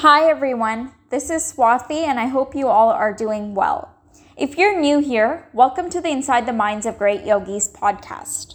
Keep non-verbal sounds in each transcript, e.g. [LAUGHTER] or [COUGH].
Hi everyone, this is Swathi and I hope you all are doing well. If you're new here, welcome to the Inside the Minds of Great Yogis podcast.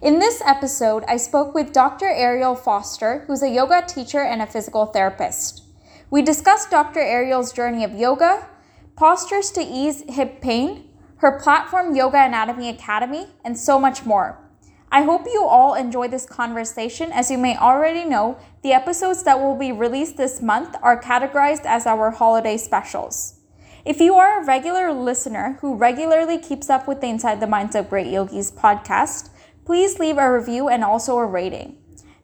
In this episode, I spoke with Dr. Ariel Foster, who's a yoga teacher and a physical therapist. We discussed Dr. Ariel's journey of yoga, postures to ease hip pain, her platform Yoga Anatomy Academy, and so much more. I hope you all enjoy this conversation. As you may already know, the episodes that will be released this month are categorized as our holiday specials. If you are a regular listener who regularly keeps up with the Inside the Minds of Great Yogis podcast, please leave a review and also a rating.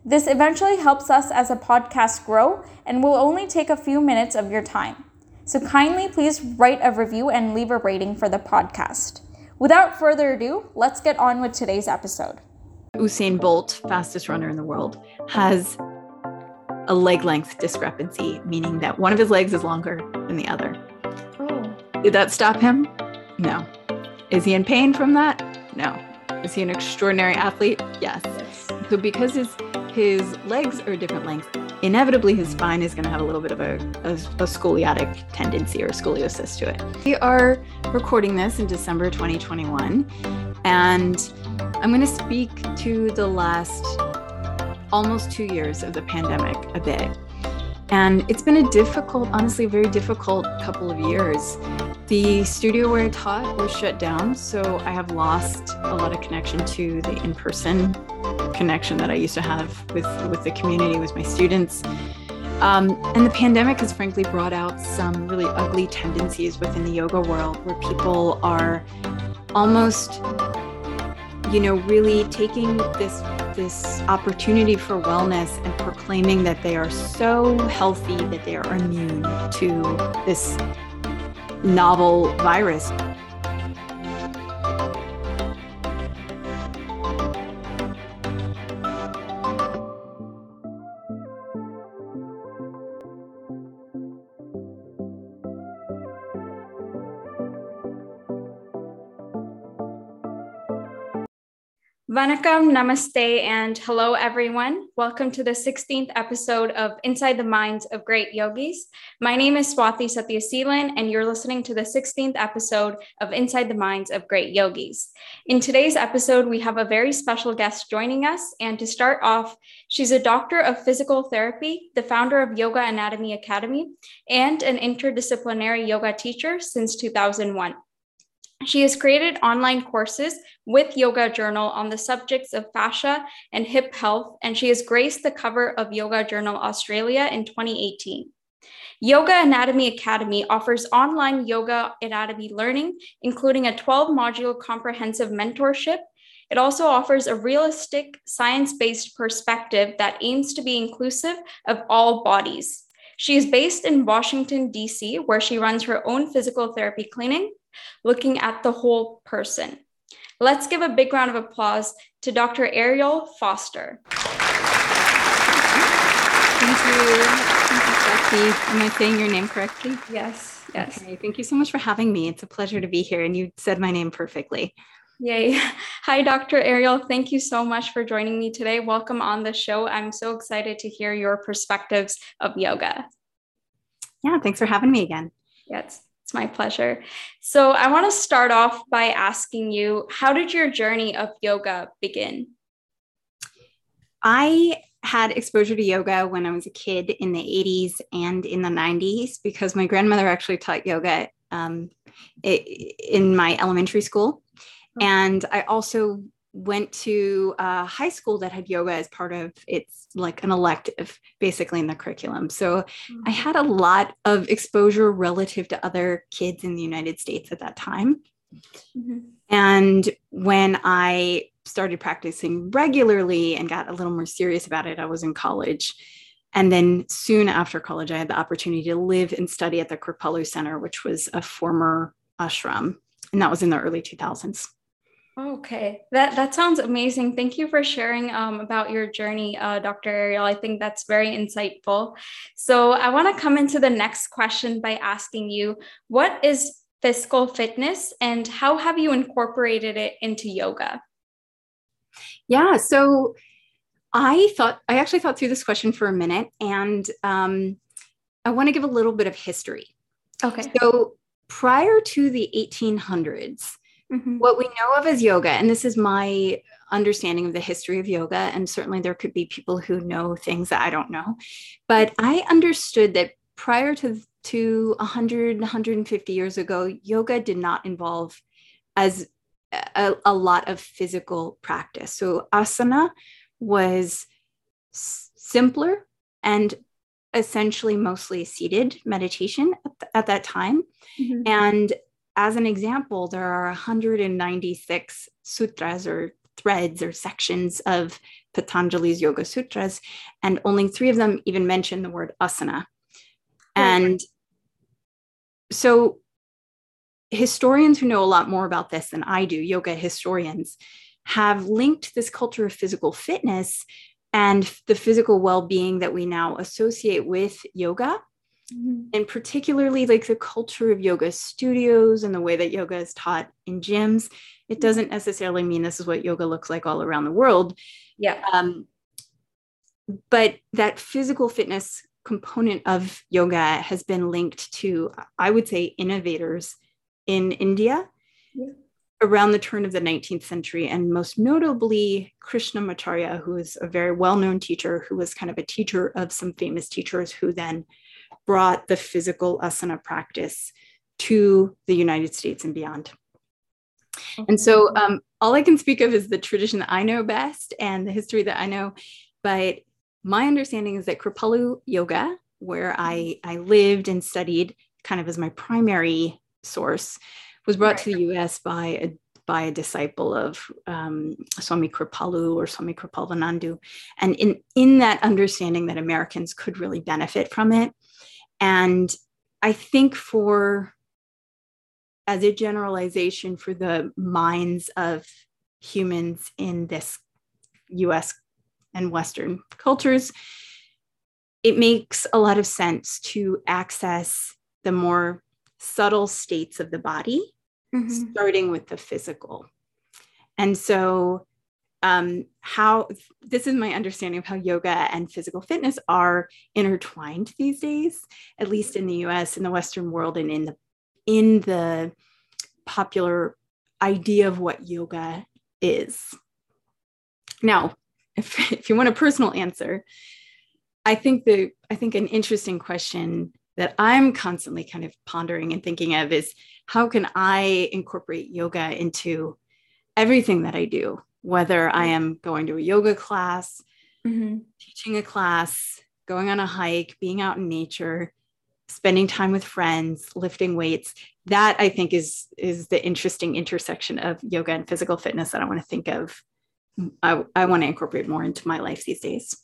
This eventually helps us as a podcast grow and will only take a few minutes of your time. So kindly please write a review and leave a rating for the podcast. Without further ado, let's get on with today's episode. Usain Bolt, fastest runner in the world, has a leg length discrepancy, meaning that one of his legs is longer than the other. Oh. Did that stop him? No. Is he in pain from that? No. Is he an extraordinary athlete? Yes. yes. So because his his legs are different lengths, inevitably his spine is going to have a little bit of a, a, a, scoliotic tendency or scoliosis to it. We are recording this in December 2021, and I'm going to speak to the last almost two years of the pandemic a bit. And it's been a difficult, honestly, very difficult couple of years. The studio where I taught was shut down, so I have lost a lot of connection to the in person connection that I used to have with, with the community, with my students. Um, and the pandemic has frankly brought out some really ugly tendencies within the yoga world where people are almost, you know, really taking this this opportunity for wellness and proclaiming that they are so healthy that they are immune to this novel virus. Vanakkam, Namaste, and hello, everyone. Welcome to the 16th episode of Inside the Minds of Great Yogis. My name is Swathi Satyaseelan, and you're listening to the 16th episode of Inside the Minds of Great Yogis. In today's episode, we have a very special guest joining us. And to start off, she's a doctor of physical therapy, the founder of Yoga Anatomy Academy, and an interdisciplinary yoga teacher since 2001. She has created online courses with Yoga Journal on the subjects of fascia and hip health, and she has graced the cover of Yoga Journal Australia in 2018. Yoga Anatomy Academy offers online yoga anatomy learning, including a 12 module comprehensive mentorship. It also offers a realistic, science based perspective that aims to be inclusive of all bodies. She is based in Washington, D.C., where she runs her own physical therapy clinic looking at the whole person. Let's give a big round of applause to Dr. Ariel Foster. Thank you. Thank you, Jackie. Am I saying your name correctly? Yes. Yes. Okay. Thank you so much for having me. It's a pleasure to be here, and you said my name perfectly. Yay. Hi, Dr. Ariel. Thank you so much for joining me today. Welcome on the show. I'm so excited to hear your perspectives of yoga. Yeah, thanks for having me again. Yes. It's my pleasure. So, I want to start off by asking you how did your journey of yoga begin? I had exposure to yoga when I was a kid in the 80s and in the 90s because my grandmother actually taught yoga um, in my elementary school. Oh. And I also went to a high school that had yoga as part of its like an elective basically in the curriculum so mm-hmm. i had a lot of exposure relative to other kids in the united states at that time mm-hmm. and when i started practicing regularly and got a little more serious about it i was in college and then soon after college i had the opportunity to live and study at the kripalu center which was a former ashram and that was in the early 2000s Okay, that that sounds amazing. Thank you for sharing um, about your journey, uh, Dr. Ariel. I think that's very insightful. So I want to come into the next question by asking you, what is physical fitness, and how have you incorporated it into yoga? Yeah, so I thought I actually thought through this question for a minute, and um, I want to give a little bit of history. Okay. So prior to the 1800s, mm-hmm. what we know of as yoga, and this is my understanding of the history of yoga, and certainly there could be people who know things that I don't know, but I understood that prior to to 100 150 years ago yoga did not involve as a, a lot of physical practice so asana was s- simpler and essentially mostly seated meditation at, th- at that time. Mm-hmm. And as an example, there are 196 sutras or threads or sections of Patanjali's Yoga Sutras, and only three of them even mention the word asana. And so, historians who know a lot more about this than I do, yoga historians, have linked this culture of physical fitness and the physical well-being that we now associate with yoga mm-hmm. and particularly like the culture of yoga studios and the way that yoga is taught in gyms it mm-hmm. doesn't necessarily mean this is what yoga looks like all around the world yeah um, but that physical fitness component of yoga has been linked to i would say innovators in india yeah around the turn of the 19th century, and most notably Krishnamacharya, who is a very well known teacher, who was kind of a teacher of some famous teachers who then brought the physical asana practice to the United States and beyond. And so, um, all I can speak of is the tradition that I know best and the history that I know. But my understanding is that Kripalu Yoga, where I, I lived and studied kind of as my primary source, was brought right. to the US by a by a disciple of um, Swami Kripalu or Swami Kripalvananda. And in, in that understanding that Americans could really benefit from it. And I think for, as a generalization for the minds of humans in this US and Western cultures, it makes a lot of sense to access the more subtle states of the body, mm-hmm. starting with the physical. And so, um, how this is my understanding of how yoga and physical fitness are intertwined these days, at least in the US, in the Western world, and in the in the popular idea of what yoga is. Now, if, [LAUGHS] if you want a personal answer, I think the I think an interesting question that I'm constantly kind of pondering and thinking of is how can I incorporate yoga into everything that I do, whether I am going to a yoga class, mm-hmm. teaching a class, going on a hike, being out in nature, spending time with friends, lifting weights. That I think is is the interesting intersection of yoga and physical fitness that I want to think of. I, I want to incorporate more into my life these days.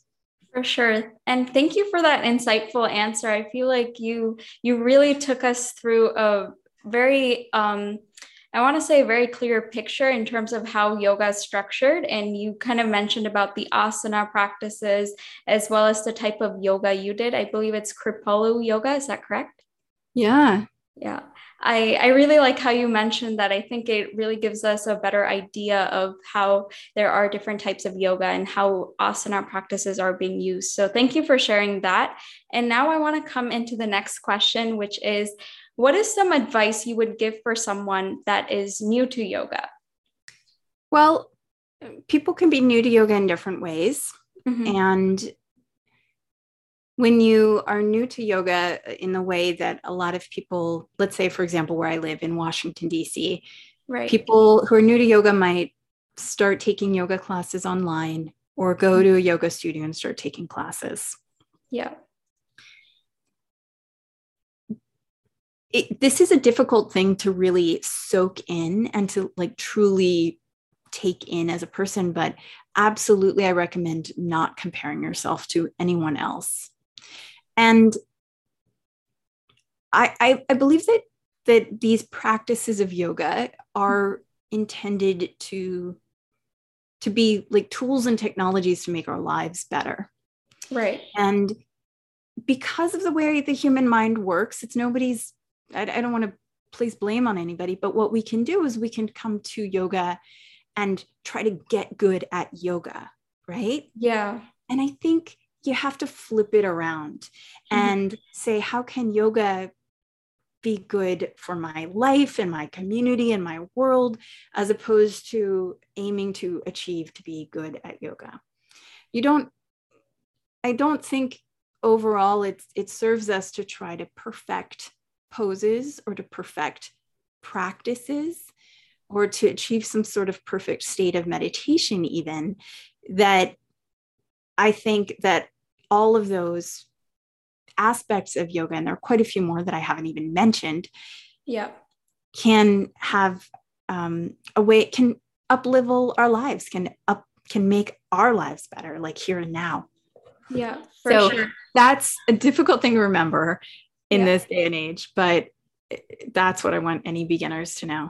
For sure. And thank you for that insightful answer. I feel like you you really took us through a very um I want to say a very clear picture in terms of how yoga is structured. And you kind of mentioned about the asana practices as well as the type of yoga you did. I believe it's Kripalu yoga. Is that correct? Yeah. Yeah. I, I really like how you mentioned that. I think it really gives us a better idea of how there are different types of yoga and how asana practices are being used. So, thank you for sharing that. And now I want to come into the next question, which is what is some advice you would give for someone that is new to yoga? Well, people can be new to yoga in different ways. Mm-hmm. And when you are new to yoga in the way that a lot of people, let's say, for example, where I live in Washington, D.C., right. people who are new to yoga might start taking yoga classes online or go to a yoga studio and start taking classes. Yeah. It, this is a difficult thing to really soak in and to like truly take in as a person, but absolutely, I recommend not comparing yourself to anyone else. And I, I, I believe that that these practices of yoga are intended to to be like tools and technologies to make our lives better. Right. And because of the way the human mind works, it's nobody's, I, I, don't want to place blame on anybody, but what we can do is we can come to yoga and try to get good at yoga. Right. Yeah. And I think you have to flip it around mm-hmm. and say, how can yoga be good for my life and my community and my world, as opposed to aiming to achieve to be good at yoga? You don't, I don't think overall it's, it serves us to try to perfect poses or to perfect practices or to achieve some sort of perfect state of meditation, even that I think that all of those aspects of yoga, and there are quite a few more that I haven't even mentioned, yeah, can have um, a way can up level our lives, can up can make our lives better, like here and now. Yeah, so sure. that's a difficult thing to remember in yeah. this day and age, but that's what I want any beginners to know.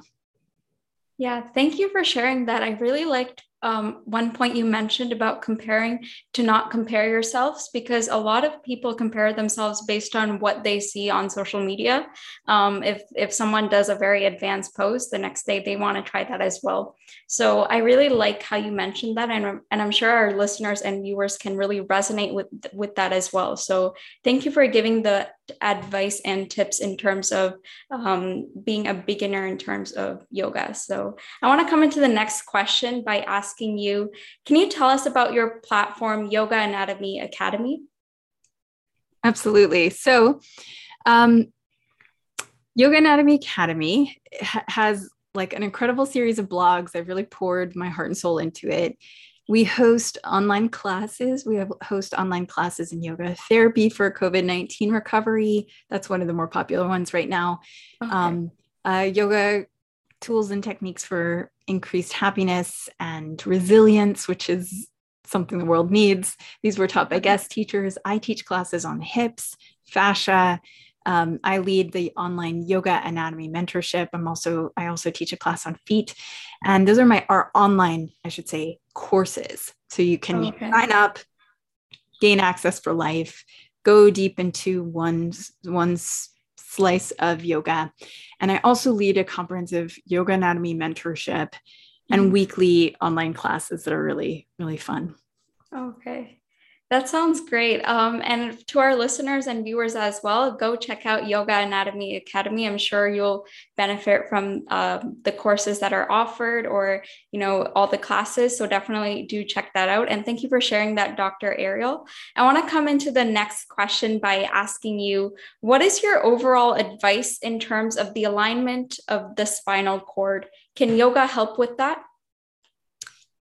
Yeah, thank you for sharing that. I really liked um, one point you mentioned about comparing to not compare yourselves because a lot of people compare themselves based on what they see on social media. Um, if if someone does a very advanced pose, the next day they want to try that as well. So I really like how you mentioned that, and and I'm sure our listeners and viewers can really resonate with with that as well. So thank you for giving the advice and tips in terms of um, being a beginner in terms of yoga. So I want to come into the next question by asking you can you tell us about your platform, Yoga Anatomy Academy? Absolutely. So, um, Yoga Anatomy Academy ha- has like an incredible series of blogs. I've really poured my heart and soul into it. We host online classes. We have host online classes in yoga therapy for COVID 19 recovery. That's one of the more popular ones right now. Okay. Um, uh, yoga tools and techniques for increased happiness and resilience, which is something the world needs. These were taught by guest teachers. I teach classes on hips, fascia. Um, I lead the online yoga anatomy mentorship. I'm also I also teach a class on feet, and those are my our online, I should say, courses. So you can okay. sign up, gain access for life, go deep into one's one's slice of yoga. And I also lead a comprehensive yoga anatomy mentorship and mm-hmm. weekly online classes that are really, really fun. Okay. That sounds great. Um, and to our listeners and viewers as well, go check out Yoga Anatomy Academy. I'm sure you'll benefit from uh, the courses that are offered or, you know, all the classes. So definitely do check that out. And thank you for sharing that, Dr. Ariel. I want to come into the next question by asking you, what is your overall advice in terms of the alignment of the spinal cord? Can yoga help with that?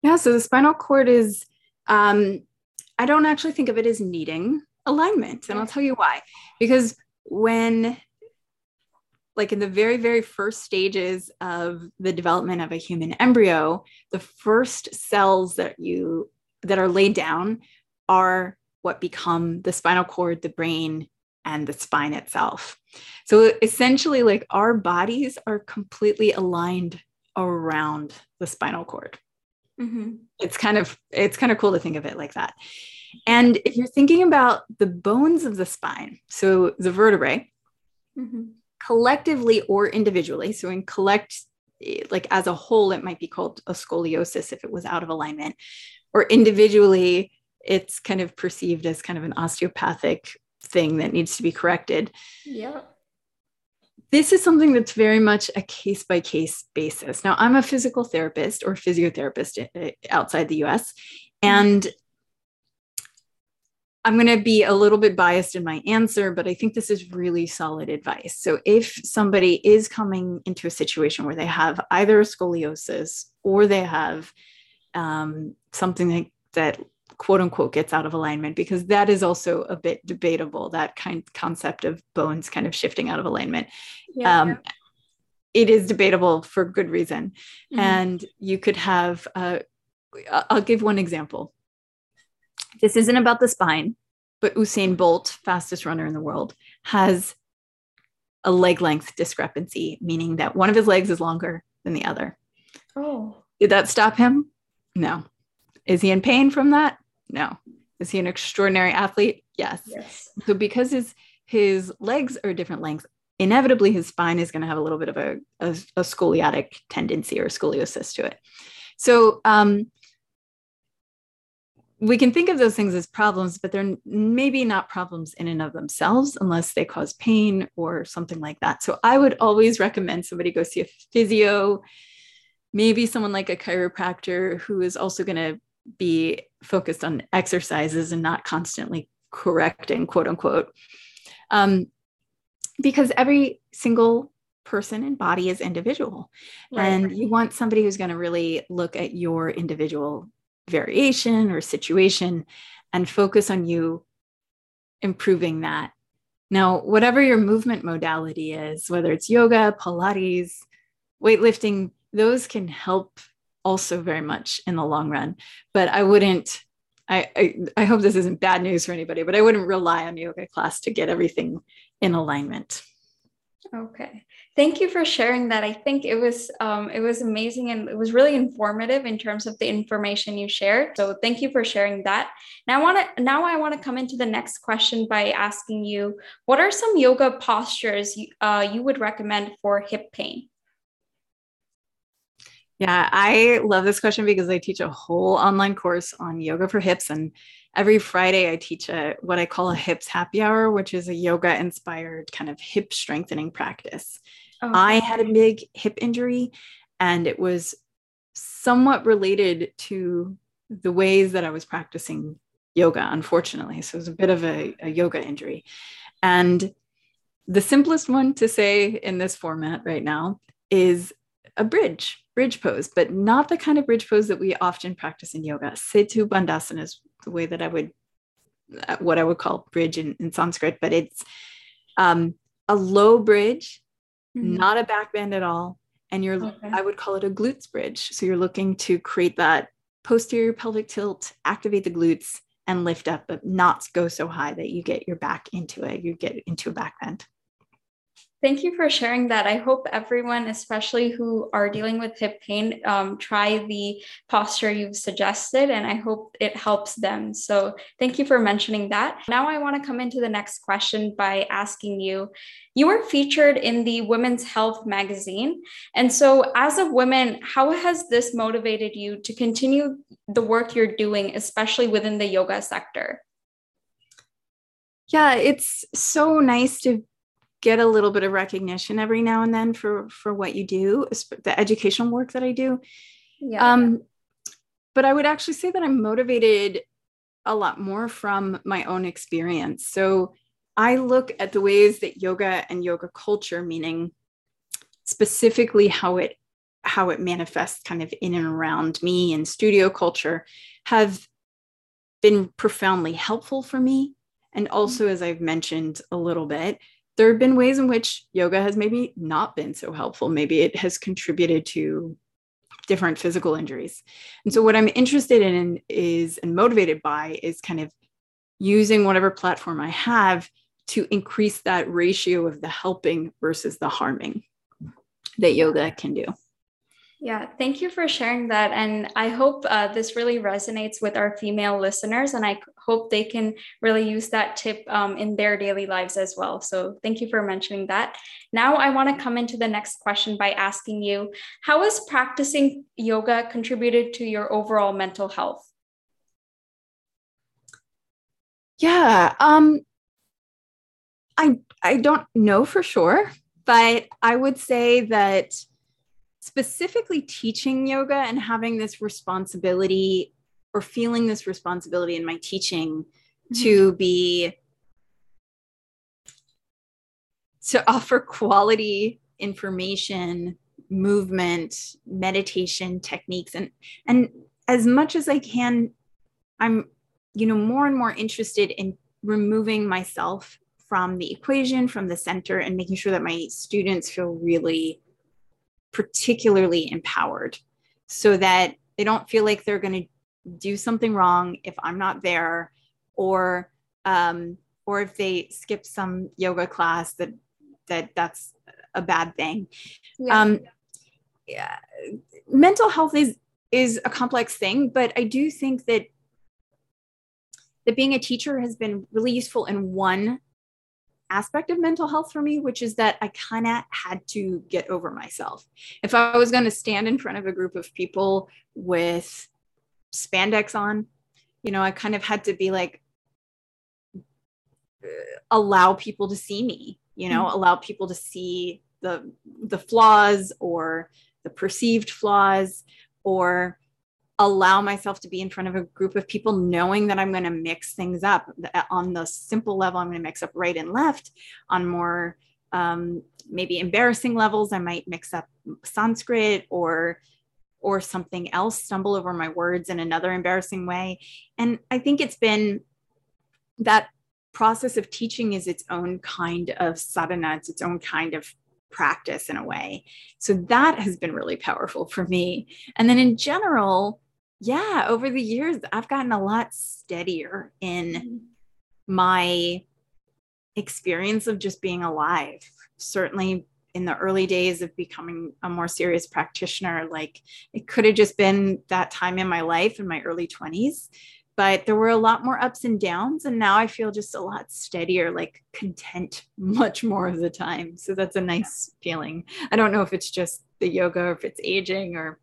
Yeah, so the spinal cord is um, I don't actually think of it as needing alignment. And I'll tell you why. Because when, like in the very, very first stages of the development of a human embryo, the first cells that you that are laid down are what become the spinal cord, the brain, and the spine itself. So essentially, like our bodies are completely aligned around the spinal cord. Mm-hmm. It's kind of it's kind of cool to think of it like that. And if you're thinking about the bones of the spine, so the vertebrae, mm-hmm. collectively or individually, so in collect like as a whole, it might be called a scoliosis if it was out of alignment, or individually, it's kind of perceived as kind of an osteopathic thing that needs to be corrected. Yeah this is something that's very much a case by case basis. Now, I'm a physical therapist or physiotherapist uh, outside the US, and I'm going to be a little bit biased in my answer, but I think this is really solid advice. So, if somebody is coming into a situation where they have either a scoliosis or they have um, something that, that quote unquote gets out of alignment because that is also a bit debatable that kind concept of bones kind of shifting out of alignment. Yeah, um, it is debatable for good reason. Mm-hmm. and you could have uh, i'll give one example. This isn't about the spine but usain bolt fastest runner in the world has a leg length discrepancy meaning that one of his legs is longer than the other. Oh. Did that stop him? No. Is he in pain from that no. Is he an extraordinary athlete? Yes. yes. So because his his legs are different lengths, inevitably his spine is going to have a little bit of a, a, a scoliotic tendency or scoliosis to it. So um, we can think of those things as problems, but they're maybe not problems in and of themselves unless they cause pain or something like that. So I would always recommend somebody go see a physio, maybe someone like a chiropractor who is also going to be focused on exercises and not constantly correcting, quote unquote. Um, because every single person and body is individual. Right. And you want somebody who's going to really look at your individual variation or situation and focus on you improving that. Now, whatever your movement modality is, whether it's yoga, Pilates, weightlifting, those can help also very much in the long run. But I wouldn't, I, I, I hope this isn't bad news for anybody, but I wouldn't rely on yoga class to get everything in alignment. Okay. Thank you for sharing that. I think it was um, it was amazing and it was really informative in terms of the information you shared. So thank you for sharing that. Now I want to now I want to come into the next question by asking you, what are some yoga postures you, uh, you would recommend for hip pain? Yeah, I love this question because I teach a whole online course on yoga for hips and every Friday I teach a what I call a hips happy hour, which is a yoga inspired kind of hip strengthening practice. Oh. I had a big hip injury and it was somewhat related to the ways that I was practicing yoga, unfortunately. So it was a bit of a, a yoga injury. And the simplest one to say in this format right now is a bridge, bridge pose, but not the kind of bridge pose that we often practice in yoga. Setu Bandhasana is the way that I would, uh, what I would call bridge in, in Sanskrit, but it's um, a low bridge mm-hmm. not a back bend at all. And you're, okay. I would call it a glutes bridge. So you're looking to create that posterior pelvic tilt, activate the glutes and lift up, but not go so high that you get your back into it. You get into a back bend. Thank you for sharing that. I hope everyone, especially who are dealing with hip pain, um, try the posture you've suggested, and I hope it helps them. So, thank you for mentioning that. Now, I want to come into the next question by asking you you were featured in the Women's Health magazine. And so, as a woman, how has this motivated you to continue the work you're doing, especially within the yoga sector? Yeah, it's so nice to get a little bit of recognition every now and then for for what you do the educational work that i do. Yeah. um but i would actually say that i'm motivated a lot more from my own experience. So i look at the ways that yoga and yoga culture meaning specifically how it how it manifests kind of in and around me and studio culture have been profoundly helpful for me. And also as i've mentioned a little bit there have been ways in which yoga has maybe not been so helpful. Maybe it has contributed to different physical injuries. And so, what I'm interested in is and motivated by is kind of using whatever platform I have to increase that ratio of the helping versus the harming that yoga can do. Yeah, thank you for sharing that. And I hope uh, this really resonates with our female listeners. And I hope they can really use that tip um, in their daily lives as well. So thank you for mentioning that. Now, I want to come into the next question by asking you How has practicing yoga contributed to your overall mental health? Yeah, um, I, I don't know for sure, but I would say that specifically teaching yoga and having this responsibility or feeling this responsibility in my teaching mm-hmm. to be to offer quality information movement meditation techniques and and as much as i can i'm you know more and more interested in removing myself from the equation from the center and making sure that my students feel really particularly empowered so that they don't feel like they're going to do something wrong if I'm not there or um, or if they skip some yoga class that that that's a bad thing. Yeah. Um, yeah. Mental health is is a complex thing, but I do think that that being a teacher has been really useful in one aspect of mental health for me, which is that I kind of had to get over myself. If I was going to stand in front of a group of people with spandex on, you know, I kind of had to be like, allow people to see me, you know, mm-hmm. allow people to see the the flaws or the perceived flaws or allow myself to be in front of a group of people knowing that I'm going to mix things up on the simple level. I'm going to mix up right and left on more um, maybe embarrassing levels. I might mix up Sanskrit or or something else, stumble over my words in another embarrassing way. And I think it's been that process of teaching is its own kind of sadhana, it's its own kind of practice in a way. So that has been really powerful for me. And then in general, yeah, over the years, I've gotten a lot steadier in mm-hmm. my experience of just being alive. Certainly in the early days of becoming a more serious practitioner, like it could have just been that time in my life in my early 20s. But there were a lot more ups and downs. And now I feel just a lot steadier, like content [LAUGHS] much more of the time. So that's a nice feeling. I don't know if it's just the yoga or if it's aging or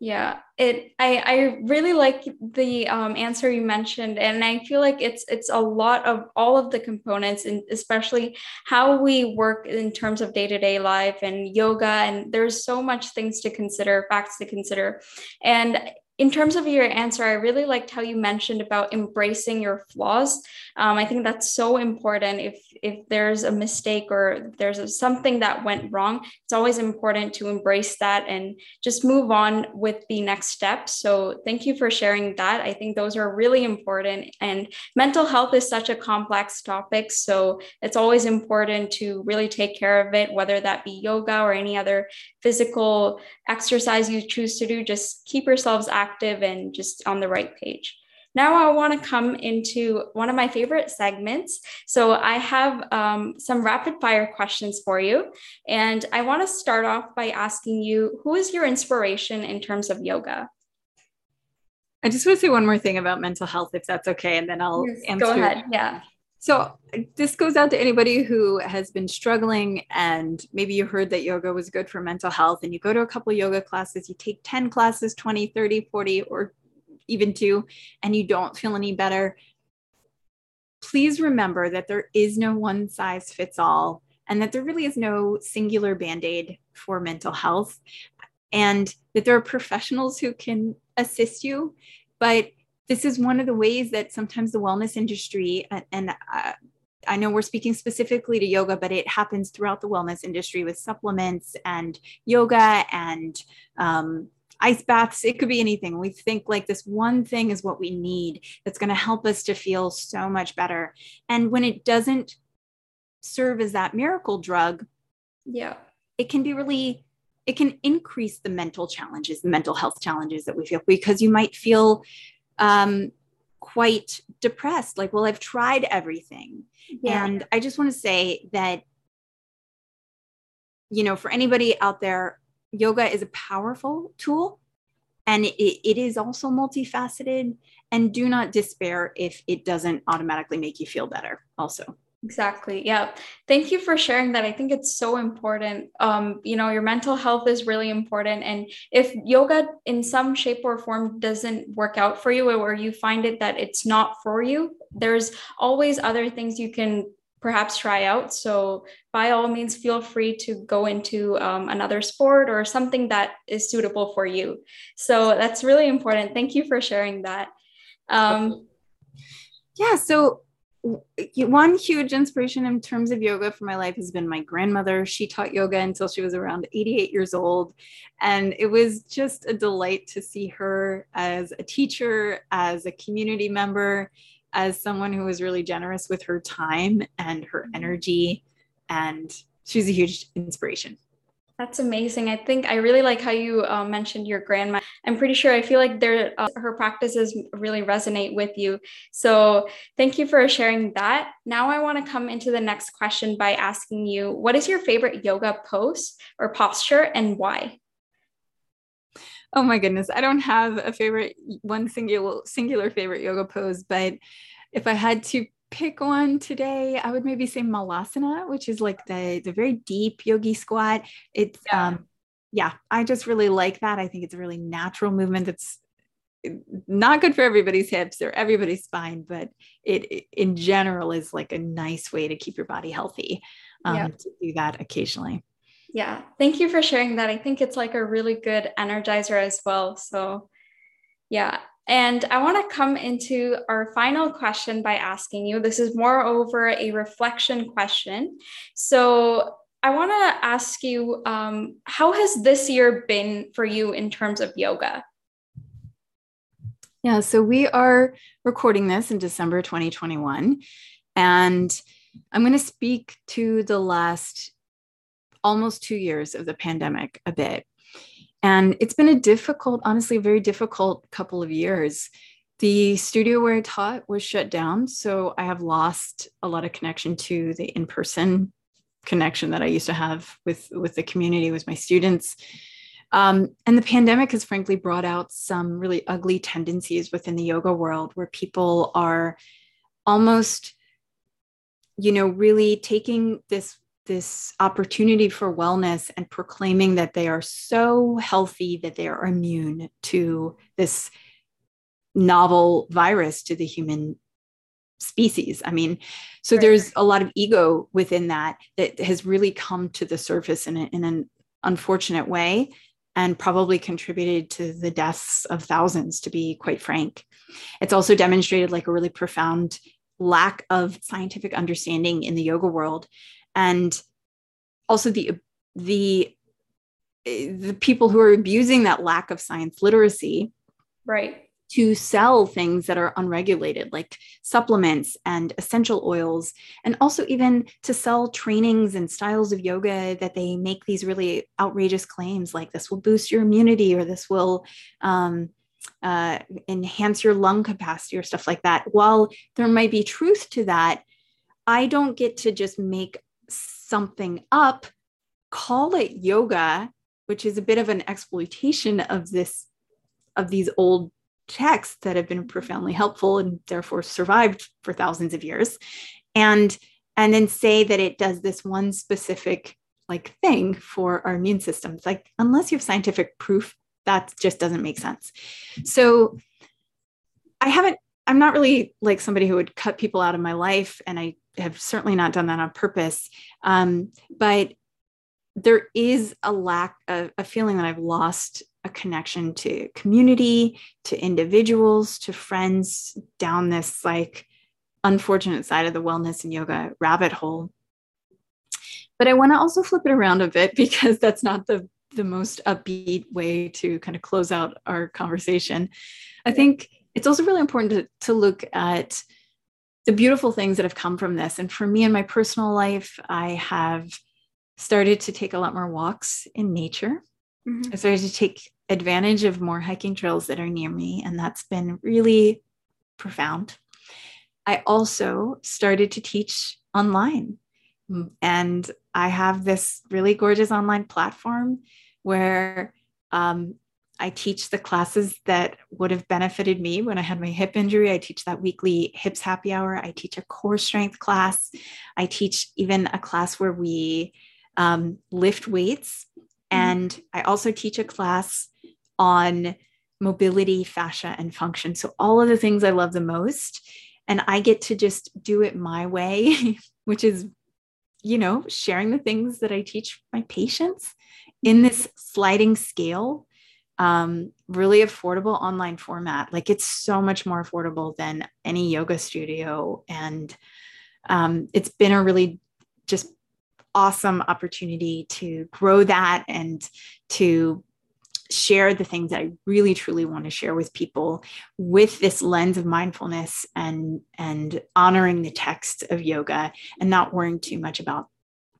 yeah it i i really like the um, answer you mentioned and i feel like it's it's a lot of all of the components and especially how we work in terms of day-to-day life and yoga and there's so much things to consider facts to consider. And in terms of your answer, I really liked how you mentioned about embracing your flaws. Um, I think that's so important. If if there's a mistake or there's a, something that went wrong, it's always important to embrace that and just move on with the next step. So thank you for sharing that. I think those are really important. And mental health is such a complex topic, so it's always important to really take care of it, whether that be yoga or any other physical exercise you choose to do. Just keep yourselves active active and just on the right page. Now I want to come into one of my favorite segments. So I have um, some rapid fire questions for you. And I want to start off by asking you, who is your inspiration in terms of yoga? I just want to say one more thing about mental health, if that's okay, and then I'll yes, answer. Go ahead. Yeah. So this goes out to anybody who has been struggling and maybe you heard that yoga was good for mental health and you go to a couple yoga classes, you take 10 classes, 20, 30, 40 or even two and you don't feel any better. Please remember that there is no one size fits all and that there really is no singular band-aid for mental health and that there are professionals who can assist you but this is one of the ways that sometimes the wellness industry and, uh, I know we're speaking specifically to yoga, but it happens throughout the wellness industry with supplements and yoga and um, ice baths. It could be anything. We think like this one thing is what we need that's going to help us to feel so much better. And when it doesn't serve as that miracle drug, yeah, it can be really it can increase the mental challenges, the mental health challenges that we feel because you might feel um, quite depressed like well i've tried everything yeah. and i just want to say that you know for anybody out there yoga is a powerful tool and it, it is also multifaceted and do not despair if it doesn't automatically make you feel better also Exactly. Yeah. Thank you for sharing that. I think it's so important. Um, you know, your mental health is really important. And if yoga in some shape or form doesn't work out for you or you find it that it's not for you, there's always other things you can perhaps try out. So by all means, feel free to go into um, another sport or something that is suitable for you. So that's really important. Thank you for sharing that. Um, yeah. So one huge inspiration in terms of yoga for my life has been my grandmother. She taught yoga until she was around 88 years old. And it was just a delight to see her as a teacher, as a community member, as someone who was really generous with her time and her mm-hmm. energy. And she's a huge inspiration. That's amazing. I think I really like how you uh, mentioned your grandma. I'm pretty sure I feel like uh, her practices really resonate with you. So thank you for sharing that. Now I want to come into the next question by asking you, what is your favorite yoga pose or posture and why? Oh my goodness, I don't have a favorite one singular singular favorite yoga pose, but if I had to pick one today, I would maybe say Malasana, which is like the the very deep yogi squat. It's yeah. um yeah, I just really like that. I think it's a really natural movement that's not good for everybody's hips or everybody's spine, but it in general is like a nice way to keep your body healthy um, yeah. to do that occasionally. Yeah, thank you for sharing that. I think it's like a really good energizer as well. So, yeah. And I want to come into our final question by asking you this is more over a reflection question. So, I want to ask you um, how has this year been for you in terms of yoga? Yeah, so we are recording this in December 2021. And I'm going to speak to the last almost two years of the pandemic a bit. And it's been a difficult, honestly, very difficult couple of years. The studio where I taught was shut down. So I have lost a lot of connection to the in person connection that I used to have with, with the community, with my students. Um, and the pandemic has frankly brought out some really ugly tendencies within the yoga world where people are almost, you know, really taking this this opportunity for wellness and proclaiming that they are so healthy that they are immune to this novel virus to the human species. I mean, so right. there's a lot of ego within that that has really come to the surface in, a, in an unfortunate way and probably contributed to the deaths of thousands, to be quite frank. It's also demonstrated like a really profound lack of scientific understanding in the yoga world and also the the the people who are abusing that lack of science literacy right to sell things that are unregulated, like supplements and essential oils, and also even to sell trainings and styles of yoga that they make these really outrageous claims like this will boost your immunity or this will um, uh, enhance your lung capacity or stuff like that. While there might be truth to that, I don't get to just make something up, call it yoga, which is a bit of an exploitation of this of these old texts that have been profoundly helpful and therefore survived for thousands of years and and then say that it does this one specific like thing for our immune systems. Like unless you have scientific proof that just doesn't make sense. So i haven't i'm not really like somebody who would cut people out of my life and i have certainly not done that on purpose um, but there is a lack of a feeling that i've lost a connection to community, to individuals, to friends down this like unfortunate side of the wellness and yoga rabbit hole. But I want to also flip it around a bit [LAUGHS] because that's not the the most upbeat way to kind of close out our conversation. I think it's also really important to, to look at the beautiful things that have come from this. And for me in my personal life, I have started to take a lot more walks in nature. Mm-hmm. I started to take advantage of more hiking trails that are near me, and that's been really profound. I also started to teach online, and I have this really gorgeous online platform where um, I teach the classes that would have benefited me when I had my hip injury. I teach that weekly hips happy hour. I teach a core strength class. I teach even a class where we um, lift weights. Mm-hmm. And I also teach a class on mobility, fascia, and function. So, all of the things I love the most. And I get to just do it my way, [LAUGHS] which is, you know, sharing the things that I teach my patients in this sliding scale, um, really affordable online format. Like it's so much more affordable than any yoga studio. And um, it's been a really just awesome opportunity to grow that and to share the things that I really truly want to share with people with this lens of mindfulness and and honoring the text of yoga and not worrying too much about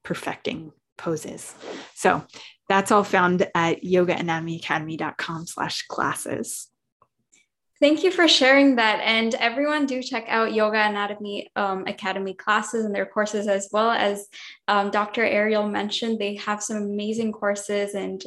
perfecting poses. So that's all found at yoganatomyacademy.com slash classes. Thank you for sharing that. And everyone, do check out Yoga Anatomy um, Academy classes and their courses, as well as um, Dr. Ariel mentioned. They have some amazing courses and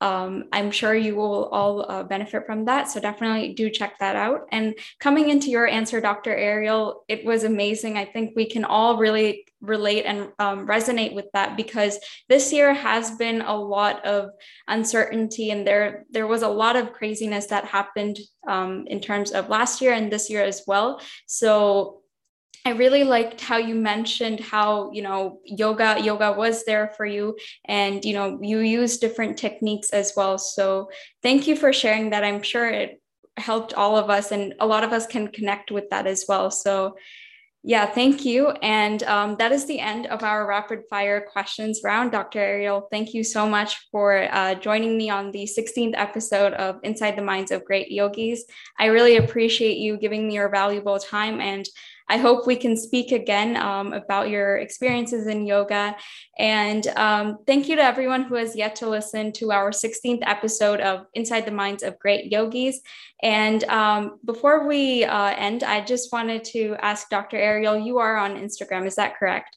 um, I'm sure you will all uh, benefit from that. So definitely do check that out. And coming into your answer, Dr. Ariel, it was amazing. I think we can all really relate and um, resonate with that because this year has been a lot of uncertainty and there there was a lot of craziness that happened um, in terms of last year and this year as well so I really liked how you mentioned how, you know, yoga, yoga was there for you and, you know, you use different techniques as well. So thank you for sharing that. I'm sure it helped all of us and a lot of us can connect with that as well. So yeah, thank you. And um, that is the end of our rapid fire questions round. Dr. Ariel, thank you so much for uh, joining me on the 16th episode of Inside the Minds of Great Yogis. I really appreciate you giving me your valuable time and I hope we can speak again um, about your experiences in yoga. And um, thank you to everyone who has yet to listen to our 16th episode of Inside the Minds of Great Yogis. And um, before we uh, end, I just wanted to ask Dr. Ariele, you are on Instagram, is that correct?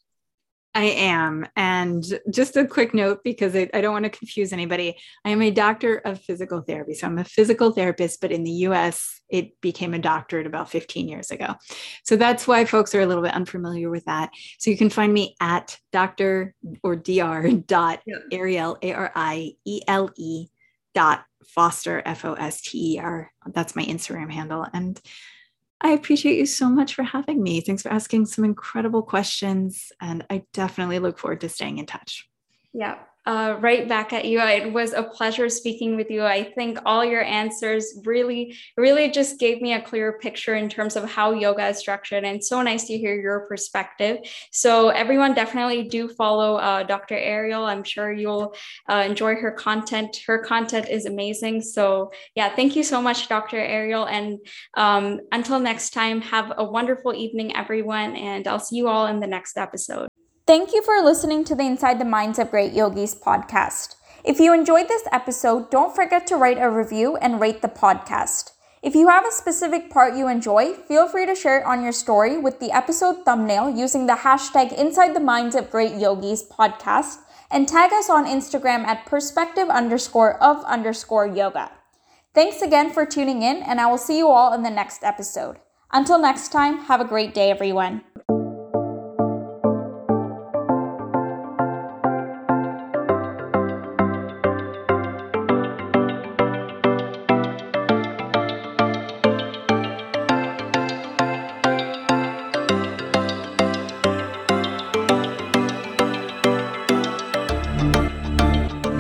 I am. And just a quick note because I, I, don't want to confuse anybody. I am a doctor of physical therapy. So I'm a physical therapist, but in the US, it became a doctorate about 15 years ago. So that's why folks are a little bit unfamiliar with that. So you can find me at Dr. or Dr. dot Ariele, A R I E L E dot Foster, F O S T E R. That's my Instagram handle. And I appreciate you so much for having me. Thanks for asking some incredible questions. And I definitely look forward to staying in touch. Yeah uh, right back at you. It was a pleasure speaking with you. I think all your answers really, really just gave me a clear picture in terms of how yoga is structured. And so nice to hear your perspective. So, everyone, definitely do follow uh, Dr. Ariele. I'm sure you'll uh, enjoy her content. Her content is amazing. So, yeah, thank you so much, Dr. Ariele. And um, until next time, have a wonderful evening, everyone. And I'll see you all in the next episode. Thank you for listening to the Inside the Minds of Great Yogis podcast. If you enjoyed this episode, don't forget to write a review and rate the podcast. If you have a specific part you enjoy, feel free to share it on your story with the episode thumbnail using the hashtag Inside the Minds of Great Yogis podcast and tag us on Instagram at perspective underscore of underscore yoga. Thanks again for tuning in, and I will see you all in the next episode. Until next time, have a great day, everyone.